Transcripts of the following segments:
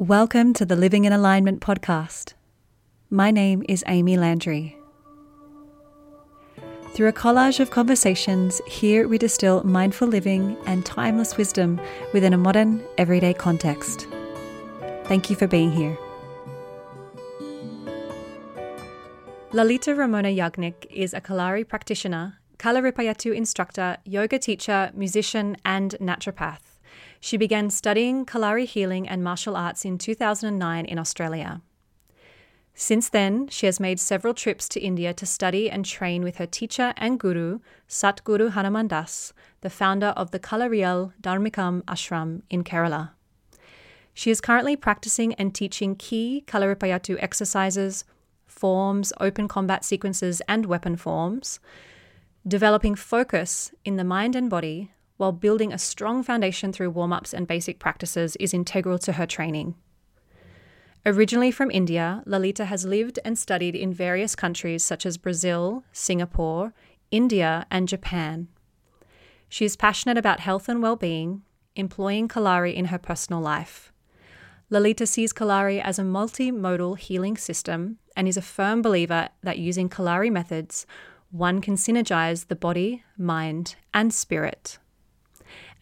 Welcome to the Living in Alignment podcast. My name is Amy Landry. Through a collage of conversations, here we distill mindful living and timeless wisdom within a modern, everyday context. Thank you for being here. Lalita Ramona Yagnik is a Kalari practitioner, Kalaripayattu instructor, yoga teacher, musician, and naturopath. She began studying Kalari healing and martial arts in 2009 in Australia. Since then, she has made several trips to India to study and train with her teacher and guru, Satguru Hanumandas, the founder of the Kalariyal Dharmikam Ashram in Kerala. She is currently practicing and teaching key Kalaripayattu exercises, forms, open combat sequences, and weapon forms, developing focus in the mind and body while building a strong foundation through warm ups and basic practices is integral to her training. Originally from India, Lalita has lived and studied in various countries such as Brazil, Singapore, India, and Japan. She is passionate about health and well being, employing Kalari in her personal life. Lalita sees Kalari as a multimodal healing system and is a firm believer that using Kalari methods, one can synergize the body, mind, and spirit.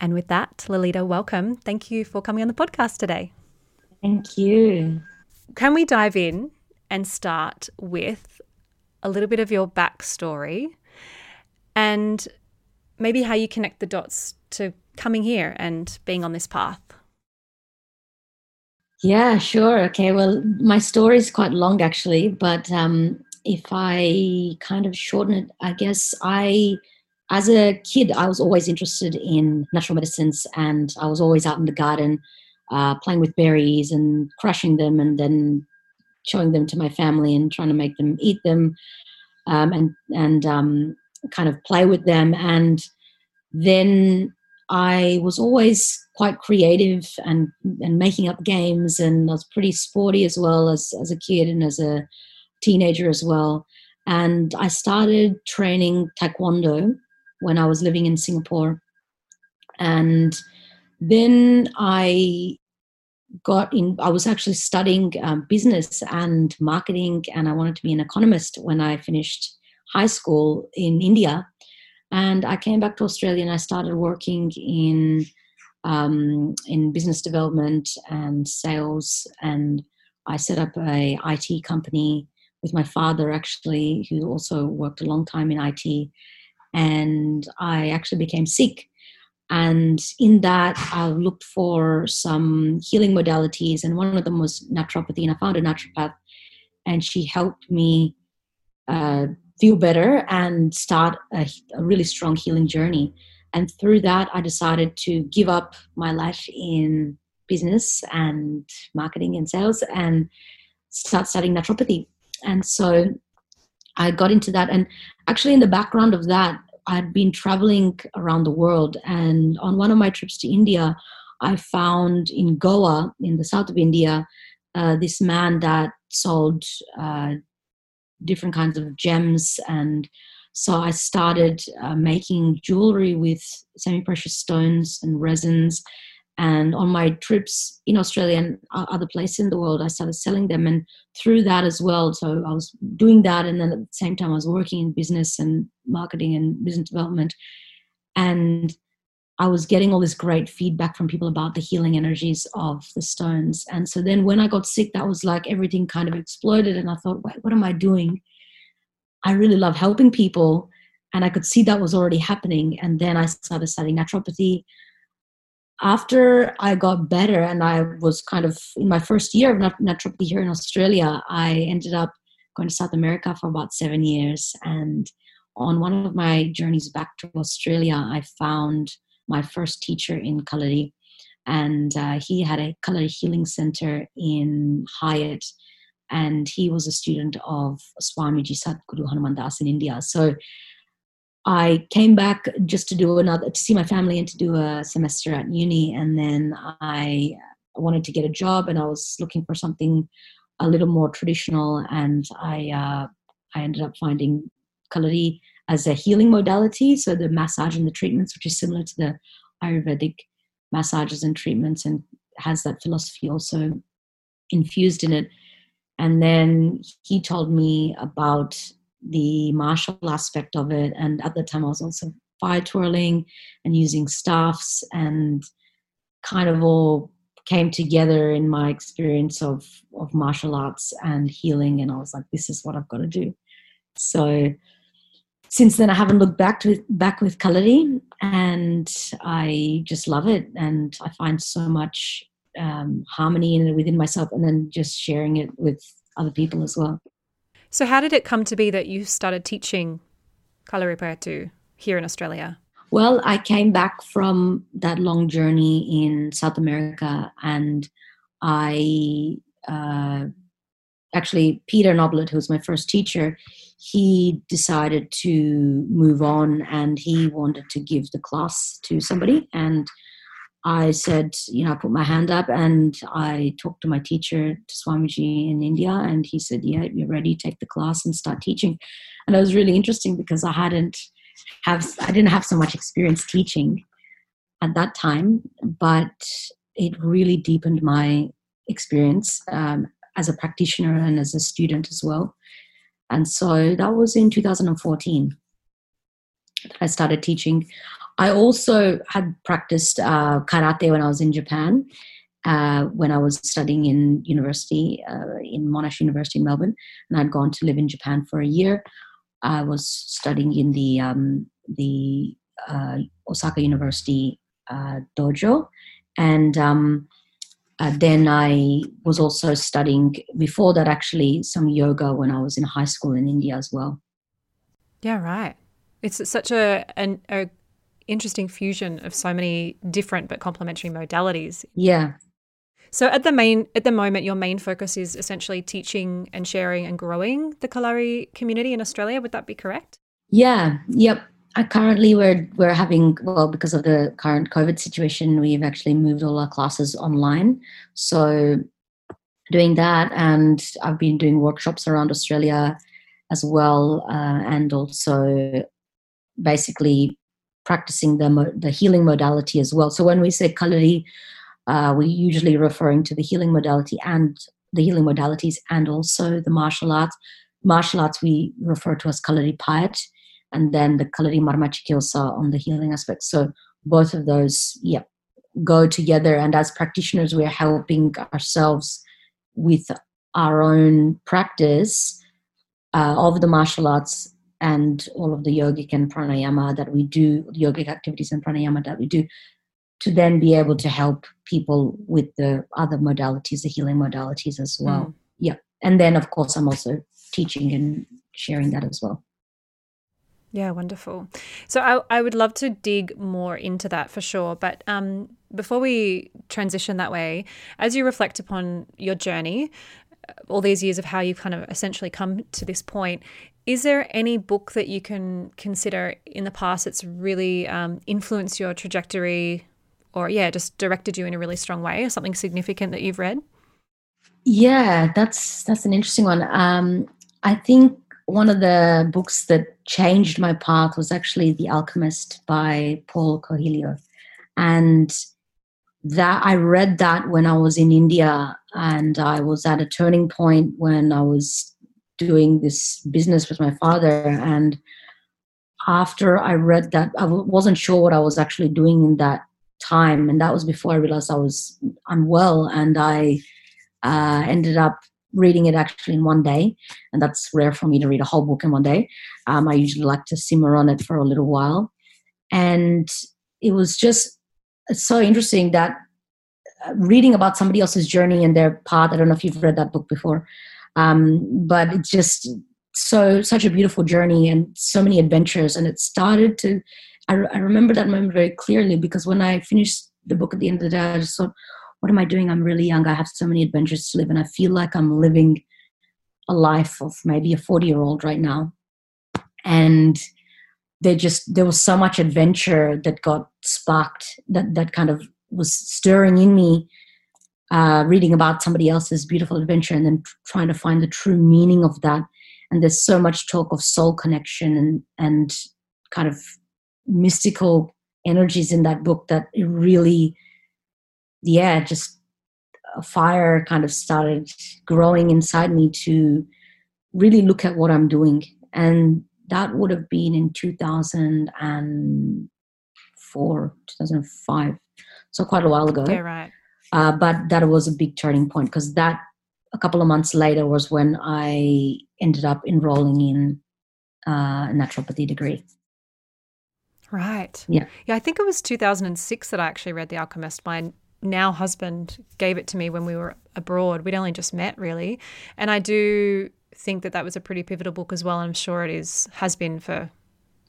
And with that, Lalita, welcome. Thank you for coming on the podcast today. Thank you. Can we dive in and start with a little bit of your backstory and maybe how you connect the dots to coming here and being on this path? Yeah, sure. Okay. Well, my story is quite long actually, but um, if I kind of shorten it, I guess I as a kid, I was always interested in natural medicines, and I was always out in the garden uh, playing with berries and crushing them, and then showing them to my family and trying to make them eat them, um, and and um, kind of play with them. And then I was always quite creative and and making up games, and I was pretty sporty as well as as a kid and as a teenager as well. And I started training taekwondo when I was living in Singapore. And then I got in, I was actually studying um, business and marketing, and I wanted to be an economist when I finished high school in India. And I came back to Australia and I started working in um, in business development and sales. And I set up a IT company with my father, actually, who also worked a long time in IT and I actually became sick. And in that, I looked for some healing modalities, and one of them was naturopathy. And I found a naturopath, and she helped me uh, feel better and start a, a really strong healing journey. And through that, I decided to give up my life in business and marketing and sales and start studying naturopathy. And so I got into that. And actually, in the background of that, I'd been traveling around the world, and on one of my trips to India, I found in Goa, in the south of India, uh, this man that sold uh, different kinds of gems. And so I started uh, making jewelry with semi precious stones and resins and on my trips in Australia and other places in the world, I started selling them. And through that as well, so I was doing that. And then at the same time, I was working in business and marketing and business development. And I was getting all this great feedback from people about the healing energies of the stones. And so then when I got sick, that was like everything kind of exploded. And I thought, Wait, what am I doing? I really love helping people. And I could see that was already happening. And then I started studying naturopathy after I got better and I was kind of in my first year of naturopathy here in Australia, I ended up going to South America for about seven years. And on one of my journeys back to Australia, I found my first teacher in Kalari. And uh, he had a Kalari Healing Center in Hyatt. And he was a student of Swamiji Sadhguru Hanumandas in India. So I came back just to do another to see my family and to do a semester at uni, and then I wanted to get a job, and I was looking for something a little more traditional, and I uh, I ended up finding Kalari as a healing modality, so the massage and the treatments, which is similar to the Ayurvedic massages and treatments, and has that philosophy also infused in it. And then he told me about the martial aspect of it. And at the time, I was also fire twirling and using staffs and kind of all came together in my experience of of martial arts and healing. And i was like this is what i've got to do. So since then i haven't looked back to back with kalari and i just love it. And i find so much um, harmony in it within myself and then just sharing it with other people as well so how did it come to be that you started teaching kalaripayattu here in australia? Well, I came back from that long journey in South America, and I uh, actually Peter Noblet, who was my first teacher, he decided to move on, and he wanted to give the class to somebody, and I said, you know, I put my hand up and I talked to my teacher, to Swamiji in India, and he said, Yeah, you're ready, take the class and start teaching. And it was really interesting because I hadn't have I didn't have so much experience teaching at that time, but it really deepened my experience um, as a practitioner and as a student as well. And so that was in 2014 that I started teaching. I also had practiced uh, karate when I was in Japan. Uh, when I was studying in university, uh, in Monash University in Melbourne, and I'd gone to live in Japan for a year. I was studying in the um, the uh, Osaka University uh, dojo, and um, uh, then I was also studying before that actually some yoga when I was in high school in India as well. Yeah, right. It's such a an a interesting fusion of so many different but complementary modalities. Yeah, so at the main at the moment, your main focus is essentially teaching and sharing and growing the Kalari community in Australia. Would that be correct? Yeah. Yep. I currently we're we're having well because of the current COVID situation, we've actually moved all our classes online. So doing that, and I've been doing workshops around Australia as well, uh, and also basically practicing the the healing modality as well. So when we say Kalari, uh, we're usually referring to the healing modality and the healing modalities and also the martial arts. Martial arts we refer to as Kalari Payat and then the Kalari Marmachikitsa on the healing aspect. So both of those, yeah, go together. And as practitioners, we're helping ourselves with our own practice uh, of the martial arts and all of the yogic and pranayama that we do, yogic activities and pranayama that we do to then be able to help people with the other modalities, the healing modalities as well. Mm. Yeah. And then, of course, I'm also teaching and sharing that as well. Yeah, wonderful. So I, I would love to dig more into that for sure. But um, before we transition that way, as you reflect upon your journey, all these years of how you've kind of essentially come to this point, is there any book that you can consider in the past that's really um, influenced your trajectory or yeah, just directed you in a really strong way or something significant that you've read? Yeah, that's that's an interesting one. Um, I think one of the books that changed my path was actually The Alchemist by Paul Coelho, and that I read that when I was in India, and I was at a turning point when I was doing this business with my father, and after I read that, I wasn't sure what I was actually doing in that time. And that was before i realized i was unwell. And i uh, ended up reading it actually in one day. And that's rare for me to read a whole book in one day. Um, i usually like to simmer on it for a little while. And it was just so interesting that reading about somebody else's journey and their path i don't know if you've read that book before um, but it's just so such a beautiful journey and so many adventures and it started to I, I remember that moment very clearly because when I finished the book at the end of the day, I just thought, what am I doing? I'm really young. I have so many adventures to live, and I feel like I'm living a life of maybe a 40 year old right now. And there just there was so much adventure that got sparked that that kind of was stirring in me uh, reading about somebody else's beautiful adventure and then trying to find the true meaning of that and there's so much talk of soul connection and and kind of mystical energies in that book that it really yeah just a fire kind of started growing inside me to really look at what I'm doing. And that would have been in 2004, 2005. So quite a while ago. Yeah, right. Uh, but that was a big turning point because that a couple of months later was when I ended up enrolling in uh, a naturopathy degree. Right. Yeah. Yeah, I think it was 2006 that I actually read The Alchemist. My now husband gave it to me when we were abroad. We'd only just met, really. And I do think that that was a pretty pivotal book as well. And I'm sure it is has been for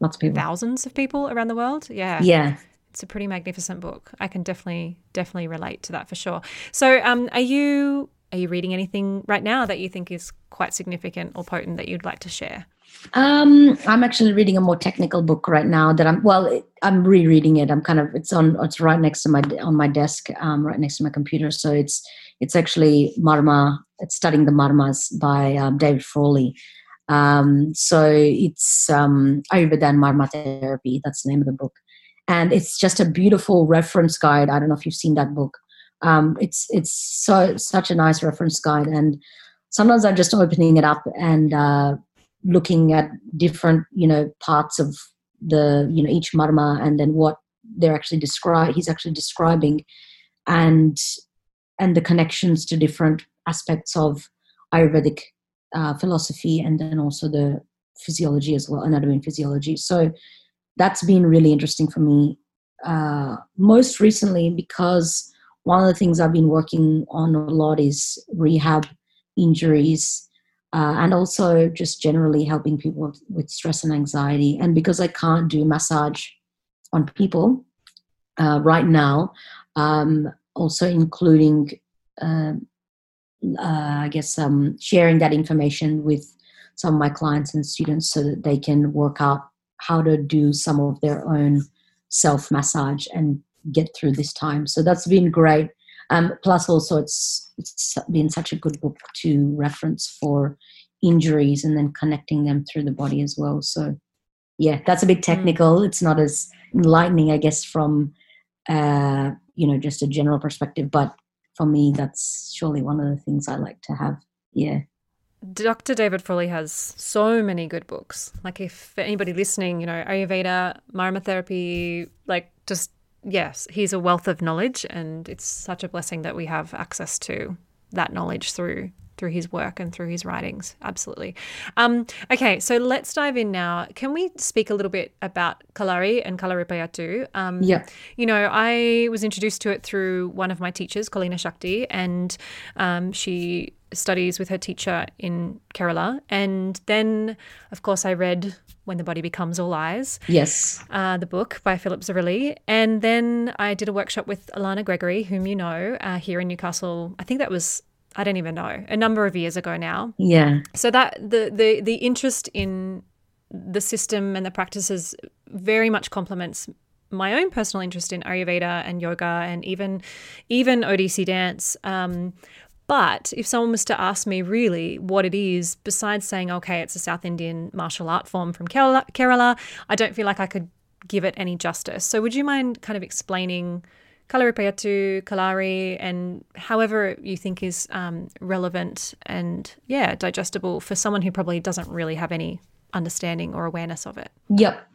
lots of people, thousands of people around the world. Yeah, yeah, it's a pretty magnificent book. I can definitely definitely relate to that for sure. So, um, are you are you reading anything right now that you think is quite significant or potent that you'd like to share? Um, I'm actually reading a more technical book right now that I'm well, I'm rereading it. I'm kind of it's on it's right next to my on my desk, um, right next to my computer. So it's it's actually Marma. It's studying the Marmas by um, David Frawley. Um, so it's um, Ayurveda and Marma therapy. That's the name of the book, and it's just a beautiful reference guide. I don't know if you've seen that book. Um, it's it's so such a nice reference guide, and sometimes I'm just opening it up and uh, looking at different you know parts of the you know each marma and then what they're actually describe he's actually describing and and the connections to different aspects of ayurvedic uh, philosophy and then also the physiology as well anatomy and physiology so that's been really interesting for me uh, most recently because one of the things i've been working on a lot is rehab injuries uh, and also just generally helping people with stress and anxiety. And because I can't do massage on people uh, right now, um, also including, uh, uh I guess, um, sharing that information with some of my clients and students so that they can work out how to do some of their own self massage and get through this time. So that's been great. Um, plus, also, it's it's been such a good book to reference for injuries and then connecting them through the body as well. So, yeah, that's a bit mm. technical. It's not as enlightening, I guess, from uh, you know just a general perspective. But for me, that's surely one of the things I like to have. Yeah. Dr. David Frawley has so many good books. Like, if anybody listening, you know, Ayurveda, Marma therapy, like, just yes, he's a wealth of knowledge, and it's such a blessing that we have access to that knowledge through through his work and through his writings. Absolutely. Um, okay, so let's dive in now. Can we speak a little bit about Kalari and Kalaripayattu? Um, yeah. You know, I was introduced to it through one of my teachers, Kalina Shakti, and um, she studies with her teacher in Kerala. And then, of course, I read When the Body Becomes All Eyes. Yes. Uh, the book by Philip Zarrilli. And then I did a workshop with Alana Gregory, whom you know, uh, here in Newcastle. I think that was. I don't even know, a number of years ago now. Yeah. So that the the the interest in the system and the practices very much complements my own personal interest in Ayurveda and yoga and even even Odissi dance. Um, but if someone was to ask me really what it is, besides saying, okay, it's a South Indian martial art form from Kerala, I don't feel like I could give it any justice. So would you mind kind of explaining Kalaripayattu, Kalari, and however you think is um, relevant and, yeah, digestible for someone who probably doesn't really have any understanding or awareness of it? Yep.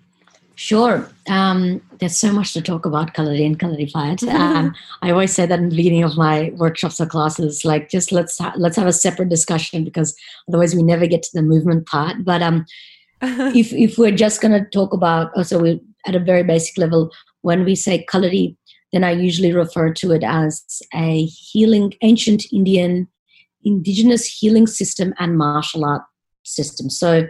Sure. Um, there's so much to talk about Kalari and Kalari Flight. Um, I always say that in the beginning of my workshops or classes, like just let's ha- let's have a separate discussion because otherwise we never get to the movement part. But um, if if we're just going to talk about, also oh, we at a very basic level, when we say Kalari, then I usually refer to it as a healing, ancient Indian, indigenous healing system and martial art system. So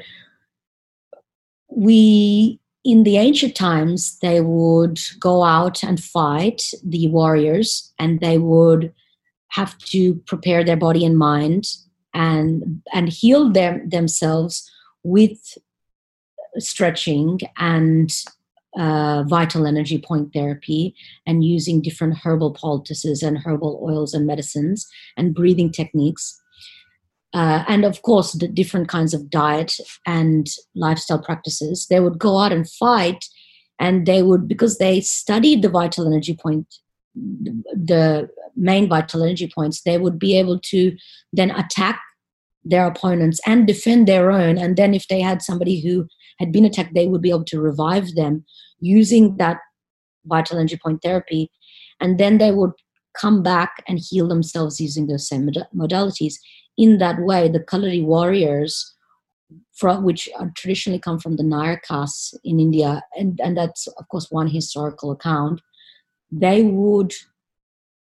we in the ancient times, they would go out and fight the warriors, and they would have to prepare their body and mind and and heal them themselves with stretching and uh, vital energy point therapy and using different herbal poultices and herbal oils and medicines and breathing techniques uh, and of course the different kinds of diet and lifestyle practices they would go out and fight and they would because they studied the vital energy point the main vital energy points, they would be able to then attack their opponents and defend their own. And then if they had somebody who had been attacked, they would be able to revive them using that vital energy point therapy. And then they would come back and heal themselves using those same mod- modalities. In that way, the Kalari warriors, from, which traditionally come from the Nair castes in India, and, and that's, of course, one historical account, they would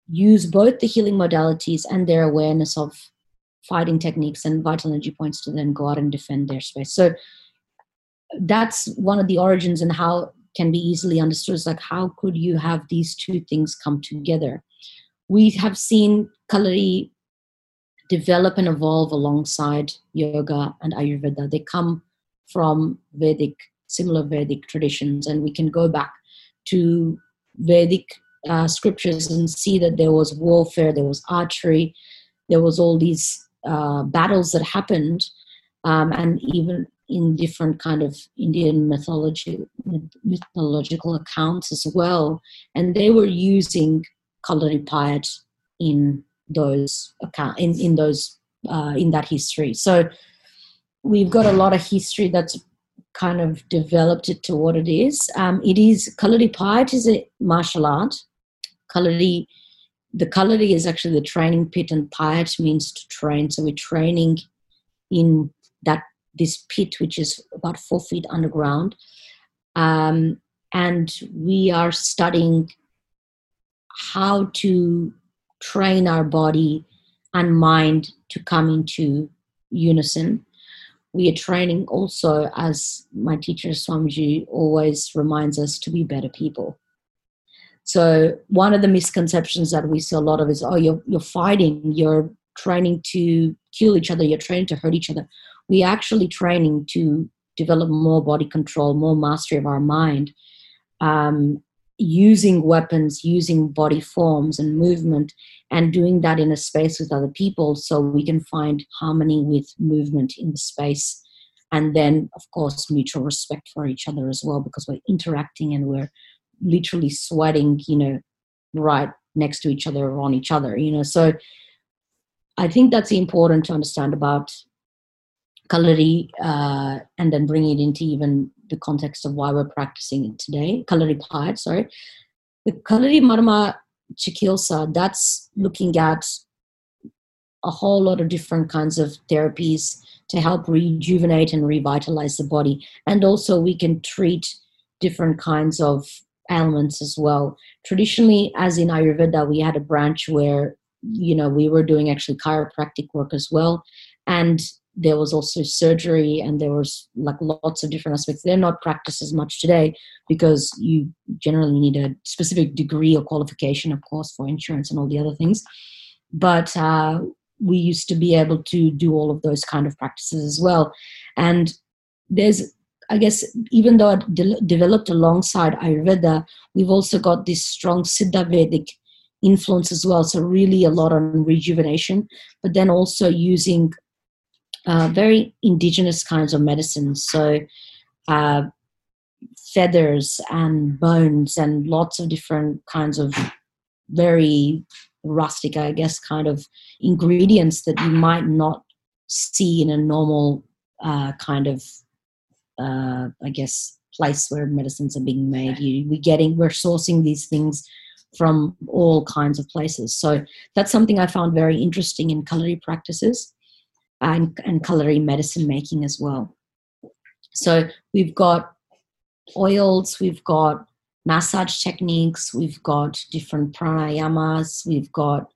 use both the healing modalities and their awareness of fighting techniques and vital energy points to then go out and defend their space. So that's one of the origins and how can be easily understood is like how could you have these two things come together we have seen kalari develop and evolve alongside yoga and ayurveda. They come from vedic similar vedic traditions and we can go back to vedic uh, scriptures and see that there was warfare there was archery there was all these uh, battles that happened um, and even in different kind of Indian mythology mythological accounts as well, and they were using Kalari Payat in those account in in those uh, in that history. So we've got a lot of history that's kind of developed it to what it is. Um, it is Kalari Payat is a martial art. Kalari the Kalari is actually the training pit, and Payat means to train. So we're training in that this pit, which is about four feet underground. Um, and we are studying how to train our body and mind to come into unison. We are training also, as my teacher Swamiji always reminds us, to be better people. So one of the misconceptions that we see a lot of is, oh, you're you're fighting, you're training to kill each other, you're training to hurt each other We're actually training to develop more body control, more mastery of our mind, um, using weapons, using body forms and movement, and doing that in a space with other people so we can find harmony with movement in the space. And then, of course, mutual respect for each other as well, because we're interacting and we're literally sweating, you know, right next to each other or on each other, you know. So I think that's important to understand about Kalari uh, and then bring it into even the context of why we're practicing it today. Kalari Payat, sorry. The Kalari Marma Chikitsa, that's looking at a whole lot of different kinds of therapies to help rejuvenate and revitalize the body. And also, we can treat different kinds of ailments as well. Traditionally, as in Ayurveda, we had a branch where you know we were doing actually chiropractic work as well and there was also surgery and there was like lots of different aspects. They're not practiced as much today because you generally need a specific degree or qualification of course for insurance and all the other things. But uh, we used to be able to do all of those kind of practices as well. And there's i guess even though it de- developed alongside ayurveda we've also got this strong siddha vedic influence as well. So really a lot on rejuvenation but then also using uh, very indigenous kinds of medicines. So, uh, feathers and bones and lots of different kinds of very rustic, I guess, kind of ingredients that you might not see in a normal uh, kind of, uh, I guess, place where medicines are being made. You, we're getting, we're sourcing these things from all kinds of places. So that's something I found very interesting in culinary practices and, and Kalari medicine making as well. So we've got oils, we've got massage techniques, we've got different pranayamas, we've got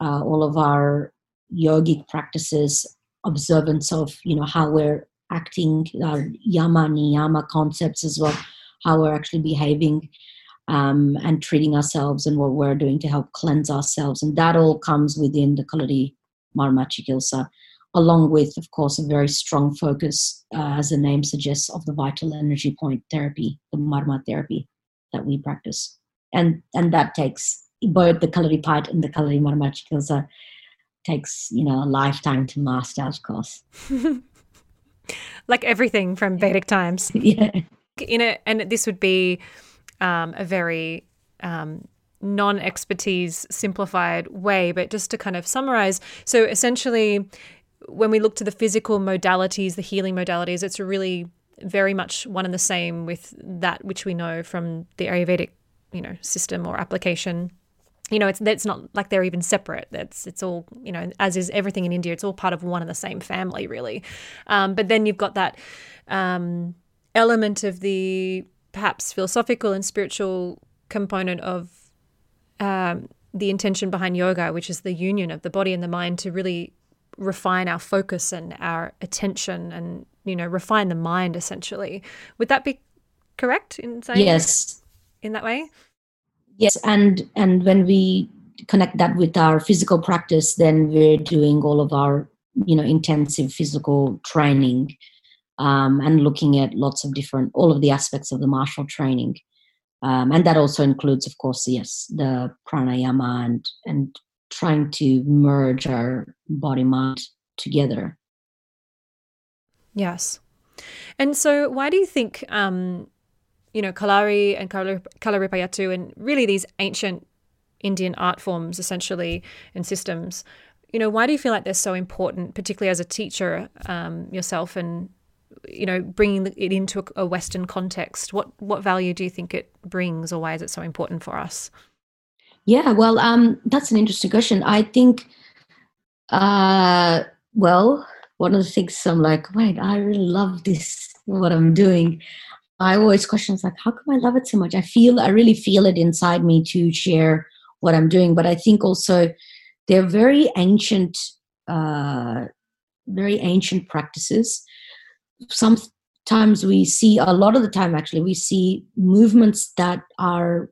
uh, all of our yogic practices, observance of you know how we're acting, our yama niyama concepts as well, how we're actually behaving um, and treating ourselves and what we're doing to help cleanse ourselves, and that all comes within the Kalari Marma Chikitsa along with, of course, a very strong focus, uh, as the name suggests, of the vital energy point therapy, the marma therapy that we practice. And, and that takes both the Kalari Payat and the Kalari Marma Chikitsa takes, you know, a lifetime to master, of course. like everything from Vedic times. yeah. You know, and this would be um, a very um, non expertise simplified way, but just to kind of summarize. So essentially, when we look to the physical modalities, the healing modalities, it's really very much one and the same with that which we know from the Ayurvedic, you know, system or application. You know, it's it's not like they're even separate. It's it's all you know, as is everything in India. It's all part of one and the same family, really. Um, but then you've got that um, element of the perhaps philosophical and spiritual component of um, the intention behind yoga, which is the union of the body and the mind to really refine our focus and our attention and you know refine the mind essentially. Would that be correct in saying yes. in that way? Yes and and when we connect that with our physical practice then we're doing all of our you know intensive physical training um, and looking at lots of different all of the aspects of the martial training. Um, and that also includes of course yes the pranayama and and trying to merge our body mind together. Yes. And so why do you think um, you know kalari and kalaripayattu and really these ancient indian art forms essentially and systems you know why do you feel like they're so important particularly as a teacher um, yourself and you know bringing it into a western context? What what value do you think it brings or why is it so important for us yeah well um that's an interesting question. I think uh well one of the things i'm like wait i really love this what i'm doing. I always question like how come i love it so much? I feel i really feel it inside me to share what i'm doing but i think also they're very ancient uh very ancient practices. Sometimes we see a lot of the time actually we see movements that are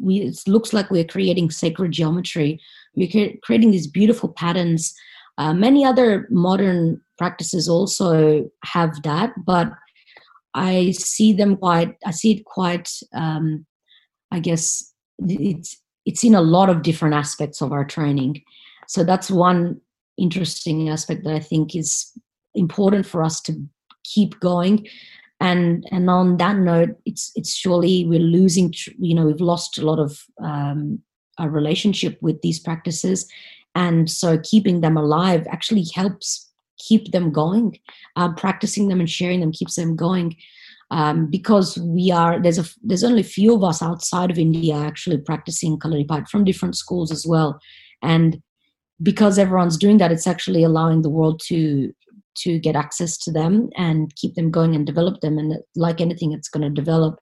we it looks like we're creating sacred geometry. We're creating these beautiful patterns. Uh, many other modern practices also have that but i see them quite i see it quite um, i guess it's it's in a lot of different aspects of our training. So that's one interesting aspect that i think is important for us to keep going and and on that note it's it's surely we're losing you know we've lost a lot of um, our relationship with these practices. And so keeping them alive actually helps keep them going. Uh, practicing them and sharing them keeps them going. Um, because we are there's a there's only a few of us outside of india actually practicing kalaripat from different schools as well. And because everyone's doing that it's actually allowing the world to to get access to them and keep them going and develop them. And like anything, it's going to develop.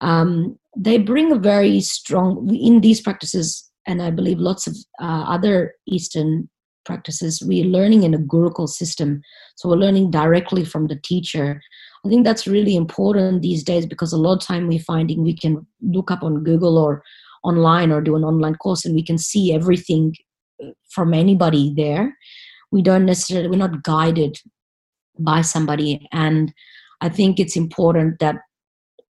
Um, they bring a very strong in these practices, and I believe lots of uh, other Eastern practices. We're learning in a gurukul system, so we're learning directly from the teacher. I think that's really important these days because a lot of time we're finding we can look up on Google or online or do an online course and we can see everything uh, from anybody there we don't necessarily we're not guided by somebody. And i think it's important that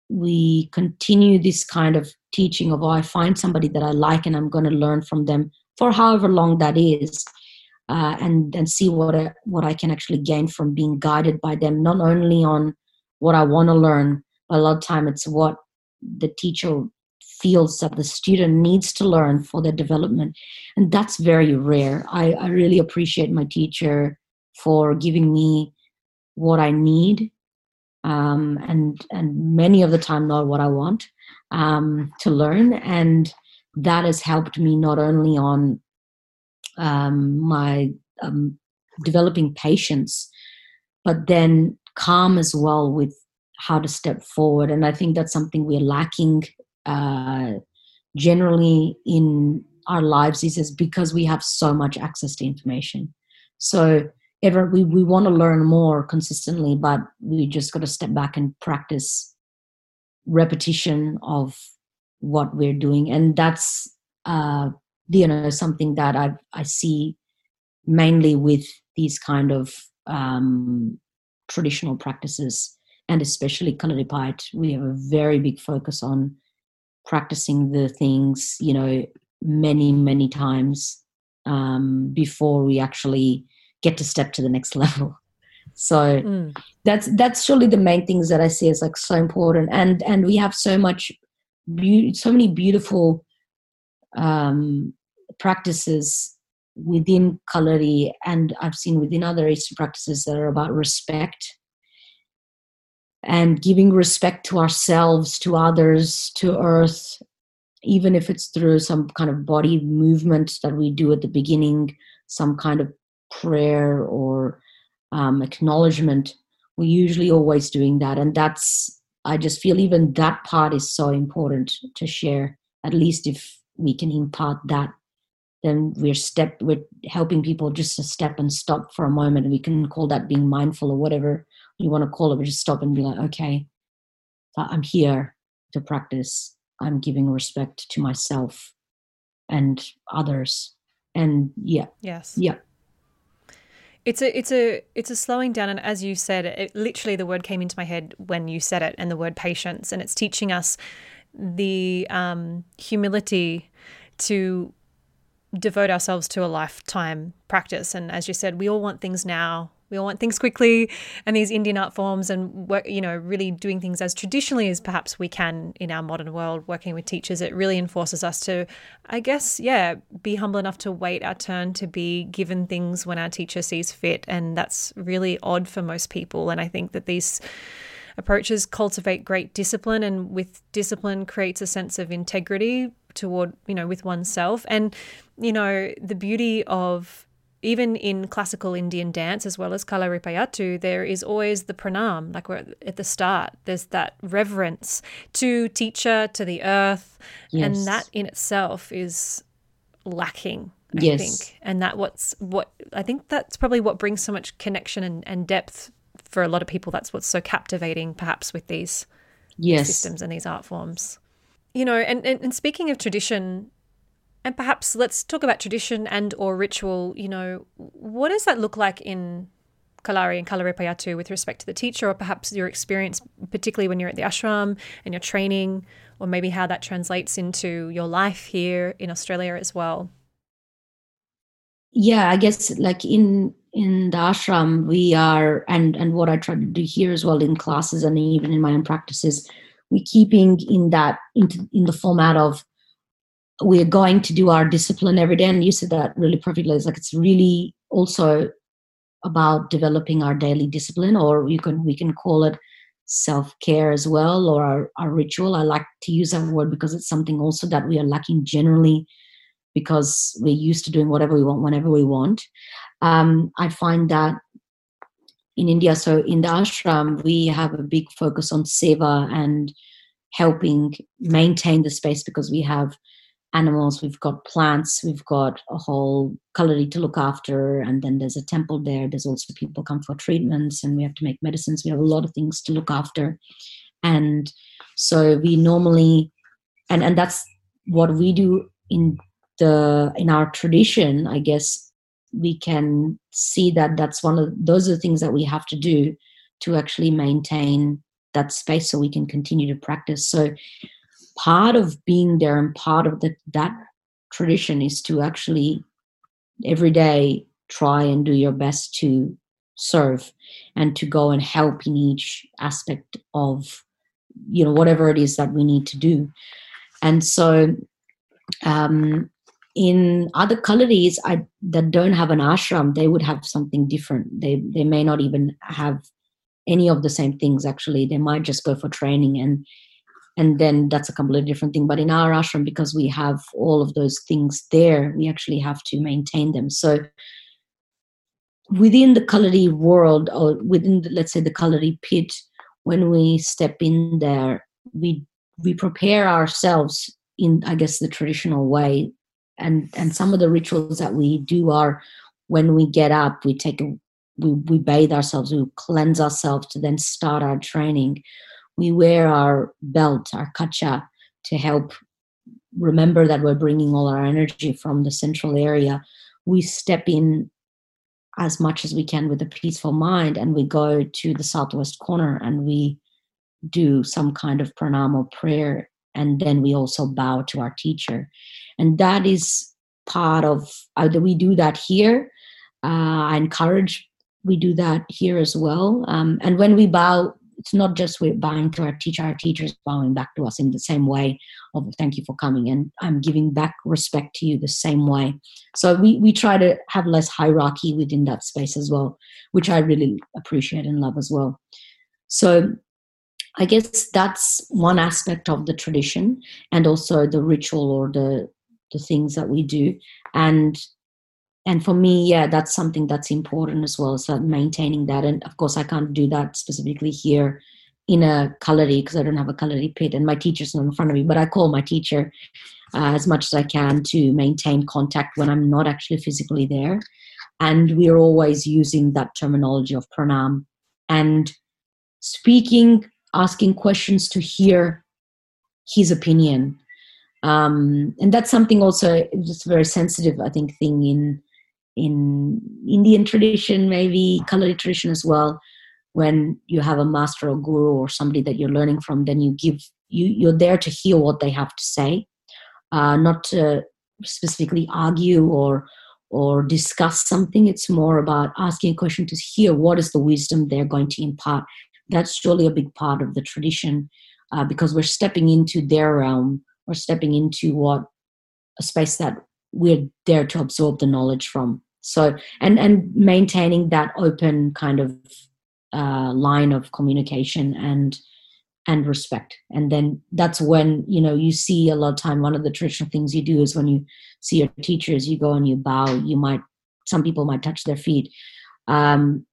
we continue this kind of teaching of oh i find somebody that i like and i'm going to learn from them for however long that is uh, and and see what what i can actually gain from being guided by them not only on what i want to learn but a lot of time it's what the teacher fields that the student needs to learn for their development. And that's very rare. I, I really appreciate my teacher for giving me what I need um, and and many of the time not what I want um, to learn, and that has helped me not only on um, my um, developing patience, but then calm as well with how to step forward. And I think that's something we're lacking uh, generally in our lives is, is because we have so much access to information. So ever we, we want to learn more consistently, but we just got to step back and practice repetition of what we're doing. And that's uh, you know something that I I see mainly with these kind of um, traditional practices and especially Kalaripayat, we have a very big focus on practicing the things you know many many times um, before we actually get to step to the next level. So mm. that's that's surely the main things that i see as like so important. And and we have so much be- so many beautiful um, practices within Kalari, and I've seen within other Eastern practices that are about respect and giving respect to ourselves, to others, to earth, even if it's through some kind of body movement that we do at the beginning, some kind of prayer or um, acknowledgement. We're usually always doing that. And that's, I just feel even that part is so important to share, at least if we can impart that then we're step we're helping people just to step and stop for a moment we can call that being mindful or whatever you want to call it but just stop and be like okay i'm here to practice i'm giving respect to myself and others and yeah yes yeah it's a it's a it's a slowing down and as you said it literally the word came into my head when you said it and the word patience and it's teaching us the um, humility to devote ourselves to a lifetime practice. And as you said, we all want things now. We all want things quickly, and these Indian art forms, and work, you know, really doing things as traditionally as perhaps we can in our modern world, working with teachers. It really enforces us to, I guess, yeah, be humble enough to wait our turn to be given things when our teacher sees fit, and that's really odd for most people. And I think that these approaches cultivate great discipline, and with discipline creates a sense of integrity toward you know with oneself and you know the beauty of even in classical Indian dance as well as Kalaripayattu, there is always the pranam, like we're at the start. There's that reverence to teacher, to the earth, yes. and that in itself is lacking. I yes. think, and that what's what I think that's probably what brings so much connection and, and depth for a lot of people. That's what's so captivating, perhaps, with these yes. systems and these art forms you know, and, and, and speaking of tradition, and perhaps let's talk about tradition and or ritual, you know, what does that look like in Kalari and Kalaripayattu with respect to the teacher, or perhaps your experience, particularly when you're at the ashram and you're training, or maybe how that translates into your life here in Australia as well? Yeah, I guess like in in the ashram we are and and what I try to do here as well in classes and even in my own practices, we're keeping in that in, in the format of we're going to do our discipline every day. And you said that really perfectly. It's like it's really also about developing our daily discipline or you can we can call it self-care as well or our, our ritual. I like to use that word because it's something also that we are lacking generally because we're used to doing whatever we want whenever we want. Um, i find that in India. So in the ashram, we have a big focus on seva and helping maintain the space because we have animals, we've got plants, we've got a whole kalari to look after, and then there's a temple there. There's also people come for treatments, and we have to make medicines. We have a lot of things to look after, and so we normally, and and that's what we do in the in our tradition, I guess we can see that that's one of those are the things that we have to do to actually maintain that space so we can continue to practice. So part of being there and part of the, that tradition is to actually every day try and do your best to serve and to go and help in each aspect of you know whatever it is that we need to do and so um, in other kalaris I, that don't have an ashram, they would have something different. They they may not even have any of the same things. Actually, they might just go for training and and then that's a completely different thing. But in our ashram, because we have all of those things there, we actually have to maintain them. So within the kalari world, or within the, let's say the kalari pit, when we step in there, we we prepare ourselves in I guess the traditional way and and some of the rituals that we do are when we get up we take a we, we bathe ourselves we cleanse ourselves to then start our training we wear our belt our kacha to help remember that we're bringing all our energy from the central area. We step in as much as we can with a peaceful mind and we go to the southwest corner and we do some kind of pranama prayer and then we also bow to our teacher. And that is part of either we do that here uh, i encourage we do that here as well um, and when we bow it's not just we're bowing to our teacher our teachers bowing back to us in the same way of thank you for coming and i'm giving back respect to you the same way. So we we try to have less hierarchy within that space as well which i really appreciate and love as well. So i guess that's one aspect of the tradition and also the ritual or the the things that we do. And and for me yeah that's something that's important as well so maintaining that. And of course i can't do that specifically here in a kalari because i don't have a kalari pit and my teacher's not in front of me but i call my teacher uh, as much as i can to maintain contact when i'm not actually physically there. And we're always using that terminology of pranam. And speaking asking questions to hear his opinion. Um, and that's something also just very sensitive i think thing in in Indian tradition, maybe Kalari tradition as well. When you have a master or guru or somebody that you're learning from, then you give you you're there to hear what they have to say, uh, not to specifically argue or or discuss something. It's more about asking a question to hear what is the wisdom they're going to impart. That's surely a big part of the tradition uh, because we're stepping into their realm or stepping into what a space that we're there to absorb the knowledge from. So and and maintaining that open kind of uh, line of communication and and respect. And then that's when you know you see a lot of time one of the traditional things you do is when you see your teachers you go and you bow you might some people might touch their feet. Um,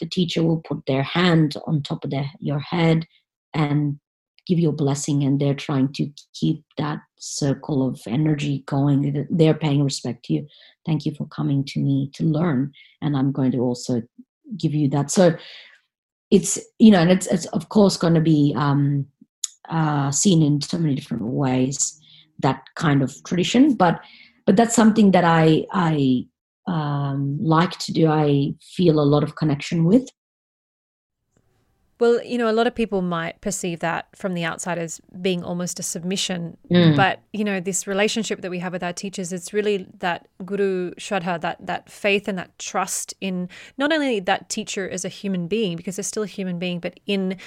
the teacher will put their hand on top of their, your head and give you a blessing and they're trying to keep that circle of energy going. They're paying respect to you. Thank you for coming to me to learn. And i'm going to also give you that. So it's you know and it's, it's of course going to be um, uh, seen in so many different ways that kind of tradition. But but that's something that i i um, like to do. I feel a lot of connection with well, you know, a lot of people might perceive that from the outside as being almost a submission. Mm. But, you know, this relationship that we have with our teachers, it's really that guru shraddha, that, that faith and that trust in not only that teacher as a human being, because they're still a human being, but in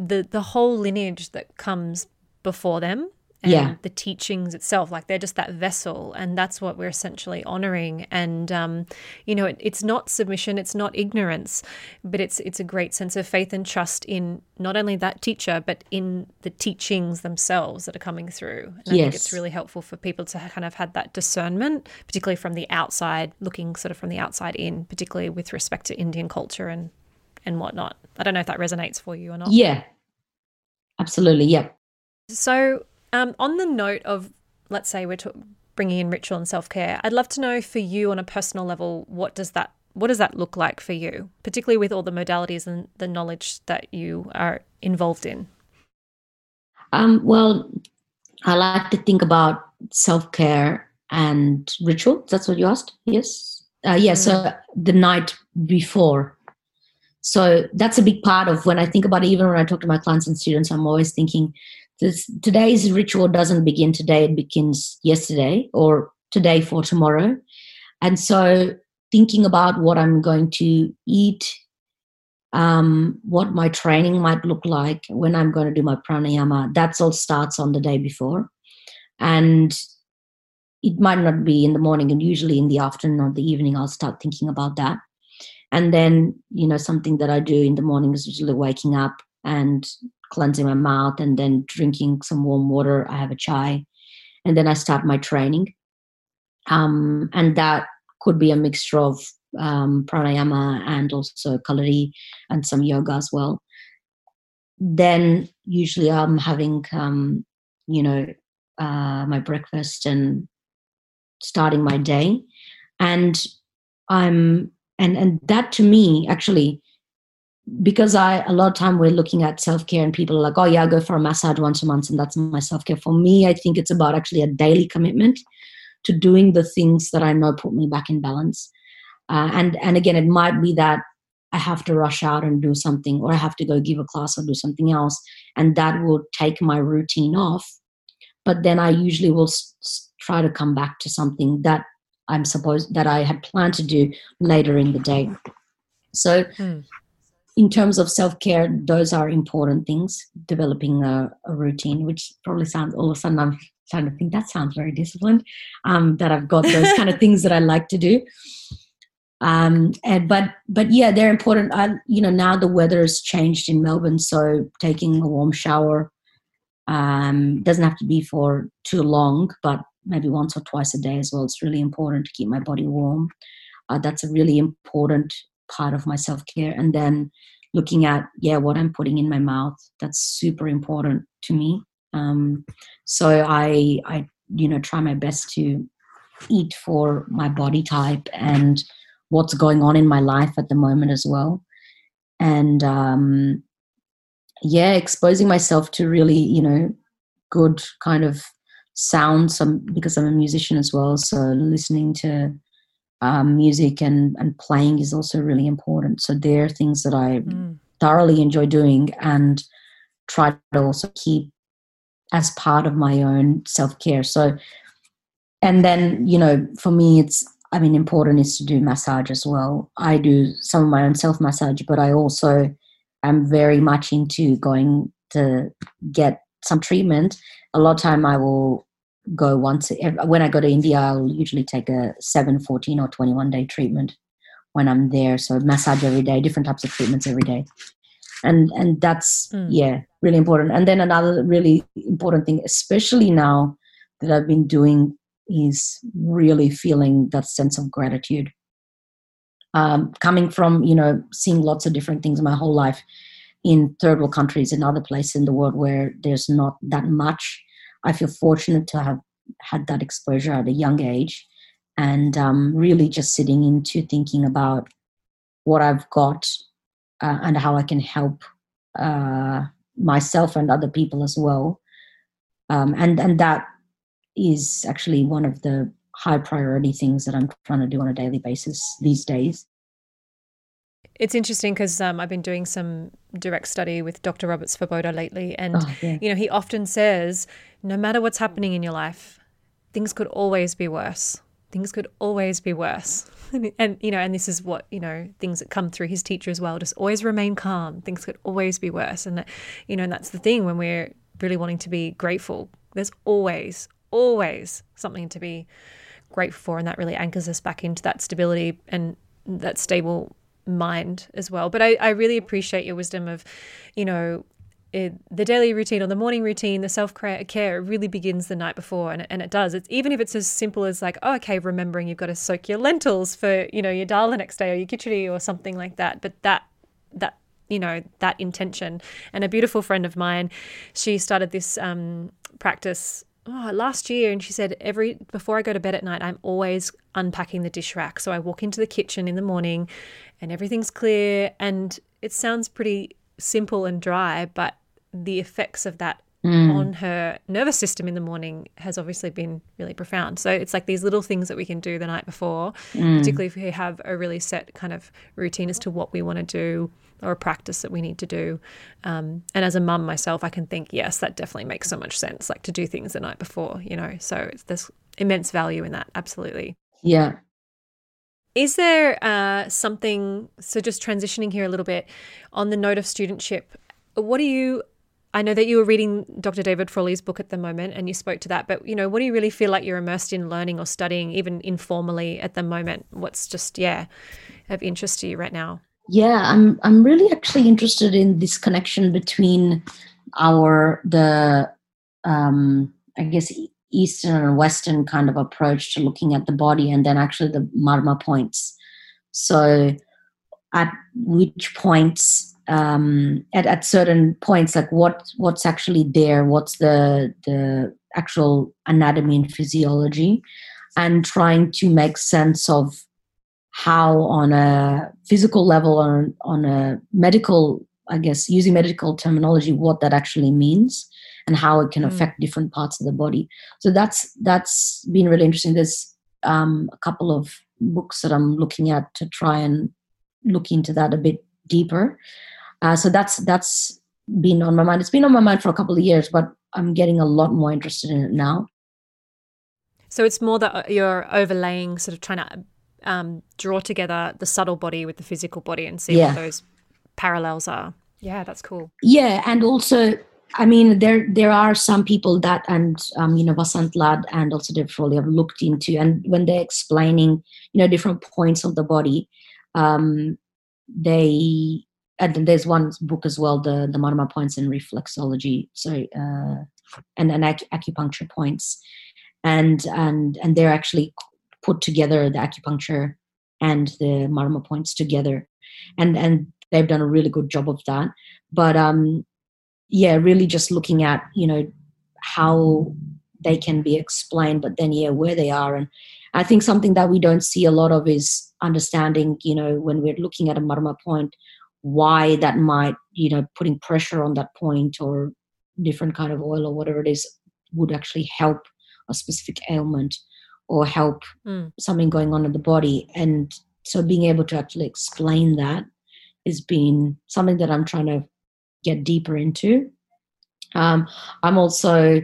the the whole lineage that comes before them and yeah. the teachings itself like they're just that vessel and that's what we're essentially honoring. And um, you know it, it's not submission it's not ignorance but it's it's a great sense of faith and trust in not only that teacher but in the teachings themselves that are coming through. And yes. i think it's really helpful for people to kind of have that discernment particularly from the outside looking sort of from the outside in particularly with respect to indian culture and and whatnot. I don't know if that resonates for you or not. Yeah. Absolutely yep so um, on the note of, let's say we're t- bringing in ritual and self care, I'd love to know for you on a personal level, what does that what does that look like for you, particularly with all the modalities and the knowledge that you are involved in? Um, well, I like to think about self care and ritual. That's what you asked. Yes. Uh, yeah. So the night before. So that's a big part of when I think about it. Even when I talk to my clients and students, I'm always thinking this, today's ritual doesn't begin today, it begins yesterday or today for tomorrow. And so thinking about what I'm going to eat, um, what my training might look like, when I'm going to do my pranayama, that's all starts on the day before. And it might not be in the morning, and usually in the afternoon or the evening, I'll start thinking about that. And then, you know, something that I do in the morning is usually waking up and cleansing my mouth and then drinking some warm water. I have a chai, and then I start my training. Um, and that could be a mixture of um, pranayama and also kalari and some yoga as well. Then usually I'm having, um, you know, uh, my breakfast and starting my day, and I'm and and that to me actually because I a lot of time we're looking at self care and people are like, oh yeah, I'll go for a massage once a month and that's my self care. For me, I think it's about actually a daily commitment to doing the things that I know put me back in balance. Uh, and and again, it might be that I have to rush out and do something, or I have to go give a class or do something else, and that will take my routine off. But then I usually will s- try to come back to something that I'm supposed that I had planned to do later in the day. So. Hmm in terms of self-care those are important things developing a, a, routine which probably sounds all of a sudden i'm trying to think that sounds very disciplined um, that i've got those kind of things that i like to do. Um, and but but yeah they're important. I, you know now the weather has changed in melbourne so taking a warm shower um, doesn't have to be for too long but maybe once or twice a day as well it's really important to keep my body warm. Uh, that's a really important part of my self-care. And then looking at yeah what i'm putting in my mouth that's super important to me. Um, so i i you know try my best to eat for my body type and what's going on in my life at the moment as well. And um, yeah exposing myself to really you know good kind of sound some because i'm a musician as well so listening to um, music and and playing is also really important so there are things that i mm. thoroughly enjoy doing and try to also keep as part of my own self-care so and then you know for me it's I mean, important is to do massage as well. I do some of my own self massage, but I also am very much into going to get some treatment. A lot of time I will go once when I go to India. I'll usually take a 7, 14, or 21 day treatment when I'm there. So massage every day, different types of treatments every day. And and that's mm. yeah, really important. And then another really important thing, especially now that I've been doing is really feeling that sense of gratitude. Um, coming from, you know, seeing lots of different things my whole life in third world countries and other places in the world where there's not that much, I feel fortunate to have had that exposure at a young age and um, really just sitting into thinking about what I've got uh, and how I can help uh, myself and other people as well. Um, and and that is actually one of the high priority things that I'm trying to do on a daily basis these days. It's interesting because um, I've been doing some direct study with Dr. Robert Svoboda lately, and oh, yeah. you know he often says, no matter what's happening in your life, things could always be worse. Things could always be worse, and, and you know, and this is what you know things that come through his teacher as well. Just always remain calm. Things could always be worse, and that, you know, and that's the thing when we're really wanting to be grateful. There's always, always something to be grateful for. And that really anchors us back into that stability and that stable mind as well. But I, I really appreciate your wisdom of, you know, it, the daily routine or the morning routine, the self care really begins the night before, and, and it does. It's even if it's as simple as like, oh, okay, remembering you've got to soak your lentils for you know your dal the next day or your khichdi or something like that. But that that you know that intention. And a beautiful friend of mine, she started this um, practice oh, last year and she said every before I go to bed at night I'm always unpacking the dish rack. So I walk into the kitchen in the morning and everything's clear. And it sounds pretty simple and dry but the effects of that mm. on her nervous system in the morning has obviously been really profound so it's like these little things that we can do the night before mm. particularly if we have a really set kind of routine as to what we want to do or a practice that we need to do. Um, and as a mum myself, I can think, yes, that definitely makes so much sense, like to do things the night before, you know. So there's immense value in that, absolutely. Yeah. Is there uh, something, so just transitioning here a little bit on the note of studentship, what do you I know that you were reading Dr. David Frawley's book at the moment and you spoke to that, but you know, what do you really feel like you're immersed in learning or studying even informally at the moment? What's just yeah, of interest to you right now? yeah i'm i'm really actually interested in this connection between our the um i guess eastern and western kind of approach to looking at the body and then actually the marma points so at which points um at, at certain points like what what's actually there what's the the actual anatomy and physiology and trying to make sense of how on a physical level or on a medical i guess using medical terminology what that actually means and how it can mm. affect different parts of the body. So that's that's been really interesting. There's um, a couple of books that i'm looking at to try and look into that a bit deeper uh, so that's that's been on my mind it's been on my mind for a couple of years but i'm getting a lot more interested in it now so it's more that you're overlaying sort of trying to um, draw together the subtle body with the physical body and see yeah. what those parallels are. Yeah, that's cool. Yeah, and also I mean, there there are some people that, and um, you know, Vasant Lad and also Deb Frawley have looked into, and when they're explaining, you know, different points of the body, um, they and there's one book as well, the the Marma points in reflexology, so uh, and and ac- acupuncture points, and and and they're actually put together the acupuncture and the Marma points together, and and they've done a really good job of that. But um, yeah, really just looking at, you know, how they can be explained, but then, yeah, where they are. And I think something that we don't see a lot of is understanding, you know, when we're looking at a marma point, why that might, you know, putting pressure on that point or different kind of oil or whatever it is would actually help a specific ailment or help mm. something going on in the body. And so being able to actually explain that has been something that I'm trying to get deeper into. Um, I'm also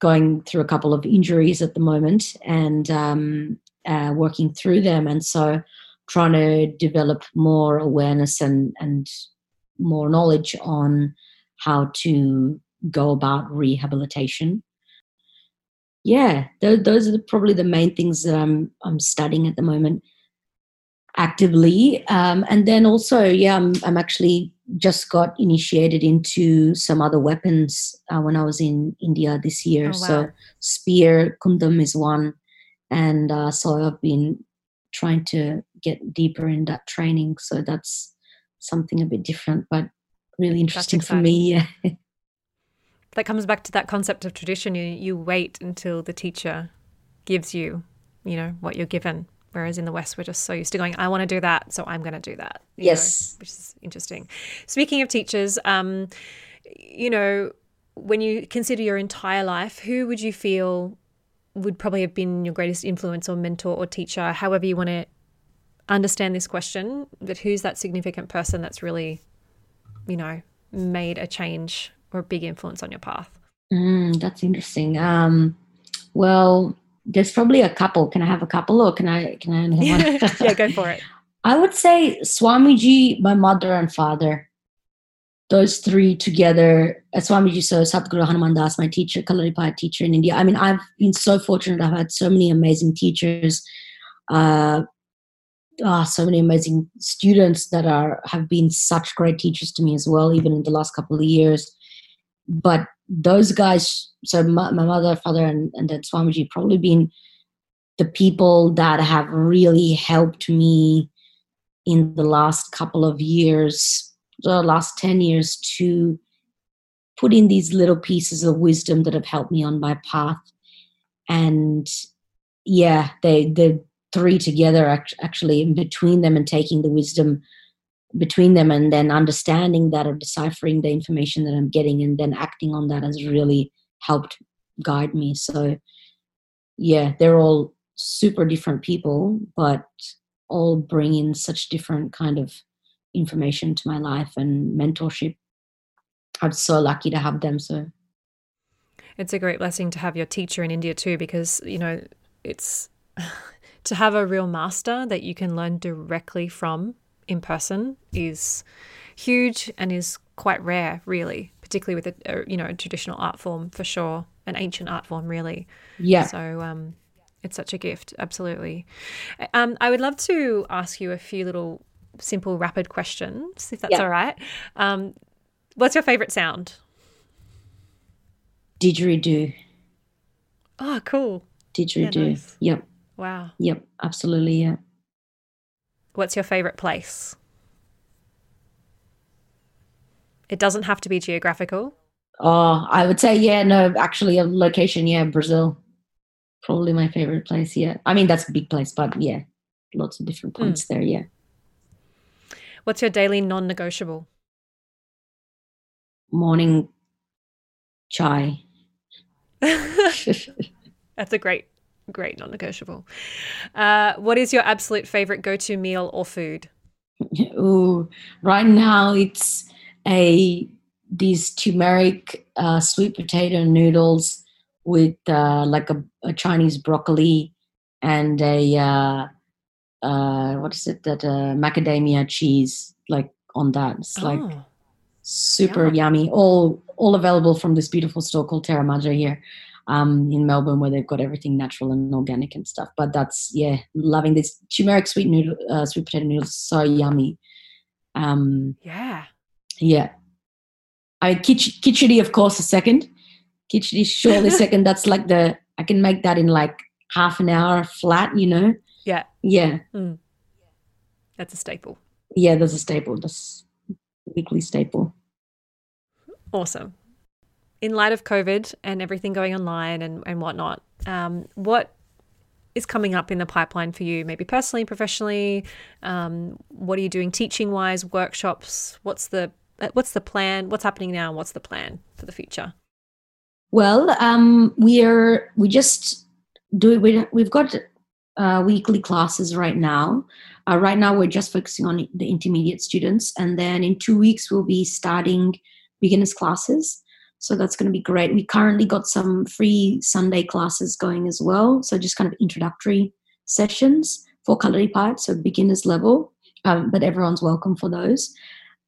going through a couple of injuries at the moment and um, uh, working through them, and so trying to develop more awareness and and more knowledge on how to go about rehabilitation. Yeah, th- those are probably the main things that I'm I'm studying at the moment actively. Um, and then also, yeah, I'm, I'm actually just got initiated into some other weapons uh, when I was in India this year. Oh, wow. So spear, kundam is one. And uh, so I've been trying to get deeper in that training. So that's something a bit different, but really interesting for me. Yeah. That comes back to that concept of tradition. You, you wait until the teacher gives you, you know, what you're given Whereas in the West, we're just so used to going, I want to do that, so I'm going to do that. Yes. Know, which is interesting. Speaking of teachers, um, you know, when you consider your entire life, who would you feel would probably have been your greatest influence or mentor or teacher, however you want to understand this question, but who's that significant person that's really, you know, made a change or a big influence on your path? Mm, that's interesting. Um, well, there's probably a couple. Can I have a couple, or can I can I have one? yeah, go for it. I would say Swamiji, my mother and father. Those three together, uh, Swamiji, so Sadhguru Hanuman Das, my teacher, Kalaripayat teacher in India. I mean, I've been so fortunate. I've had so many amazing teachers, uh, oh, so many amazing students that are have been such great teachers to me as well, even in the last couple of years. But those guys, so my, my mother, father, and, and then Swamiji, probably been the people that have really helped me in the last couple of years, the last 10 years, to put in these little pieces of wisdom that have helped me on my path. And yeah, they, the three together actually, in between them and taking the wisdom between them and then understanding that or deciphering the information that I'm getting and then acting on that has really helped guide me. So, yeah, they're all super different people, but all bring in such different kind of information to my life and mentorship. I'm so lucky to have them. So, it's a great blessing to have your teacher in India too, because you know it's to have a real master that you can learn directly from in person is huge and is quite rare, really, particularly with a, you know a traditional art form for sure, an ancient art form, really. Yeah. So um, it's such a gift, absolutely. Um, I would love to ask you a few little simple, rapid questions, if that's yeah. all right. Um, what's your favorite sound? Didgeridoo. Oh, cool. Didgeridoo. Yeah, nice. Yep. Wow. Yep. Absolutely. Yeah. What's your favorite place? It doesn't have to be geographical. Oh, I would say, yeah, no, actually, a location, yeah, Brazil. Probably my favorite place, yeah. I mean, that's a big place, but yeah, lots of different points mm. there, yeah. What's your daily non negotiable? Morning chai. that's a great Great, non negotiable. Uh, what is your absolute favorite go to meal or food? Ooh, right now it's a these turmeric uh, sweet potato noodles with uh, like a, a, Chinese broccoli and a uh, uh, what is it that uh, macadamia cheese like on that. It's oh. like super yummy. All all available from this beautiful store called Terra Madre here um, in Melbourne, where they've got everything natural and organic and stuff. But that's yeah, loving this turmeric sweet noodle, uh, sweet potato noodles, so yummy. Um, yeah, yeah. I kich- khichdi, of course, a second. Khichdi, surely second. That's like the I can make that in like half an hour flat. You know. Yeah. Yeah. Mm. That's a staple. Yeah, that's a staple. That's weekly staple. Awesome in light of COVID and everything going online and, and whatnot, um, what is coming up in the pipeline for you, maybe personally, professionally? Um, what are you doing teaching wise, workshops? What's the uh, what's the plan? What's happening now? What's the plan for the future? Well, um, we are we just do we, we've got uh, weekly classes right now. Uh, right now, we're just focusing on the intermediate students, and then in two weeks we'll be starting beginners classes. So that's going to be great. We currently got some free Sunday classes going as well. So just kind of introductory sessions for Kalaripayat, so beginners level, um, but everyone's welcome for those.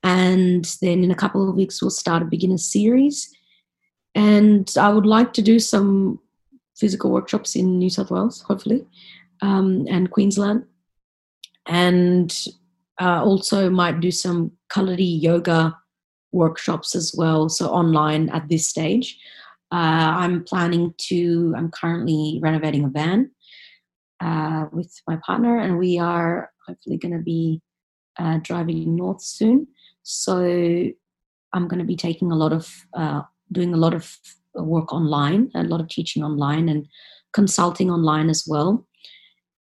And then in a couple of weeks, we'll start a beginner series. And I would like to do some physical workshops in New South Wales, hopefully, um, and Queensland. And uh, also might do some Kalari yoga workshops as well, so online at this stage. Uh, I'm planning to, I'm currently renovating a van uh, with my partner, and we are hopefully going to be uh, driving north soon. So I'm going to be taking a lot of, uh, doing a lot of work online, a lot of teaching online, and consulting online as well.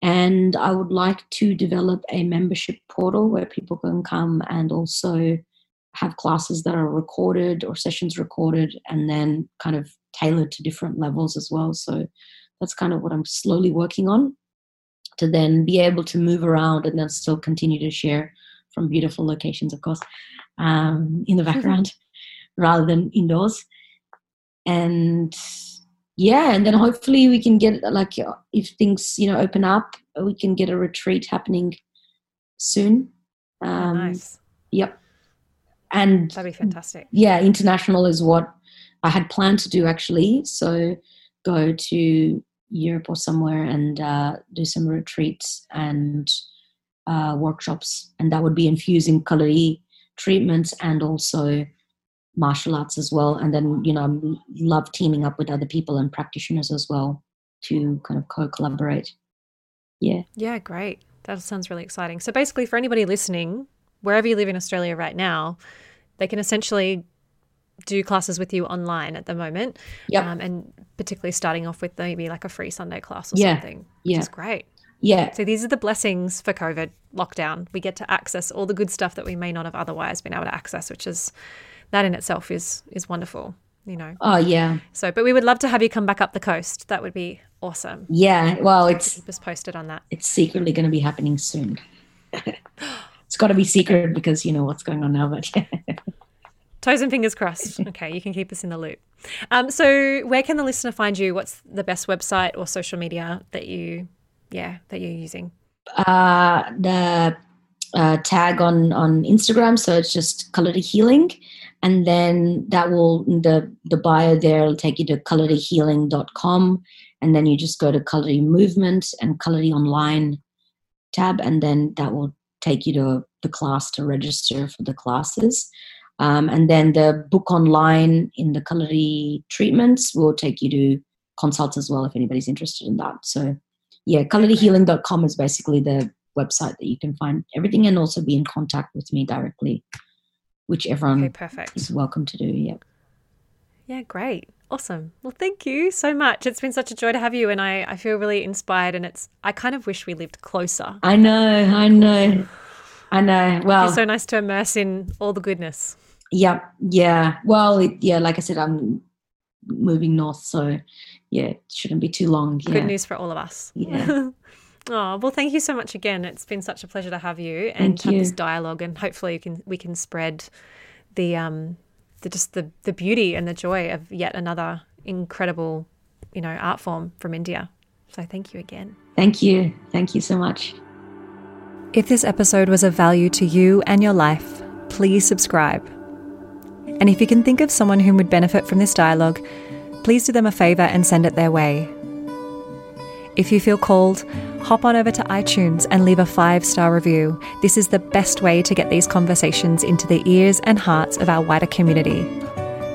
And I would like to develop a membership portal where people can come and also have classes that are recorded or sessions recorded and then kind of tailored to different levels as well. So that's kind of what I'm slowly working on to then be able to move around and then still continue to share from beautiful locations, of course, um, in the background rather than indoors. And yeah, and then hopefully we can get like if things you know open up, we can get a retreat happening soon. Um, nice. Yep and that'd be fantastic. yeah international is what i had planned to do actually. So go to europe or somewhere and uh, do some retreats and uh, workshops. And that would be infusing kalari treatments and also martial arts as well. And then you know love teaming up with other people and practitioners as well to kind of co-collaborate. Yeah. Yeah great. That sounds really exciting. So basically for anybody listening wherever you live in australia right now they can essentially do classes with you online at the moment. Yep. Um, and particularly starting off with maybe like a free Sunday class or yeah. something, which yeah. is great. Yeah. So these are the blessings for COVID lockdown. We get to access all the good stuff that we may not have otherwise been able to access, which is that in itself is is wonderful. You know. Oh yeah. So, but we would love to have you come back up the coast. That would be awesome. Yeah. Well, it's keep us posted on that. It's secretly going to be happening soon. it's got to be secret because you know what's going on now. But toes and fingers crossed. Okay, you can keep us in the loop. Um, so, where can the listener find you? What's the best website or social media that you, yeah, that you're using? Uh, the uh, tag on on Instagram, so it's just Kalari Healing, and then that will the the bio there will take you to kalarihealing.com, and then you just go to Kalari Movement and Kalari Online tab, and then that will take you to the class to register for the classes. Um, and then the book online in the Kalari treatments will take you to consults as well if anybody's interested in that. So, yeah, kalarihealing.com is basically the website that you can find everything and also be in contact with me directly, which everyone okay, perfect. is welcome to do. Yeah. Yeah, great. Awesome. Well, thank you so much. It's been such a joy to have you, and I, I feel really inspired. And it's I kind of wish we lived closer. I know, I know. I know. Well, it's so nice to immerse in all the goodness. Yeah, yeah. Well, it, yeah, like I said, I'm moving north, so yeah, it shouldn't be too long. Yeah. Good news for all of us. Yeah. oh well, thank you so much again. It's been such a pleasure to have you and thank have you. this dialogue, and hopefully, you can we can spread the um the just the the beauty and the joy of yet another incredible, you know, art form from India. So thank you again. Thank you. Thank you so much. If this episode was of value to you and your life please subscribe. And if you can think of someone whom would benefit from this dialogue, please do them a favour and send it their way. If you feel called, hop on over to iTunes and leave a five star review. This is the best way to get these conversations into the ears and hearts of our wider community,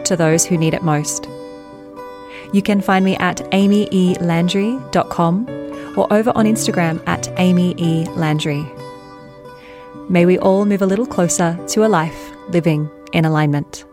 to those who need it most. You can find me at amyelandry.com or over on Instagram at amyelandry. May we all move a little closer to a life living in alignment.